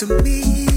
to me.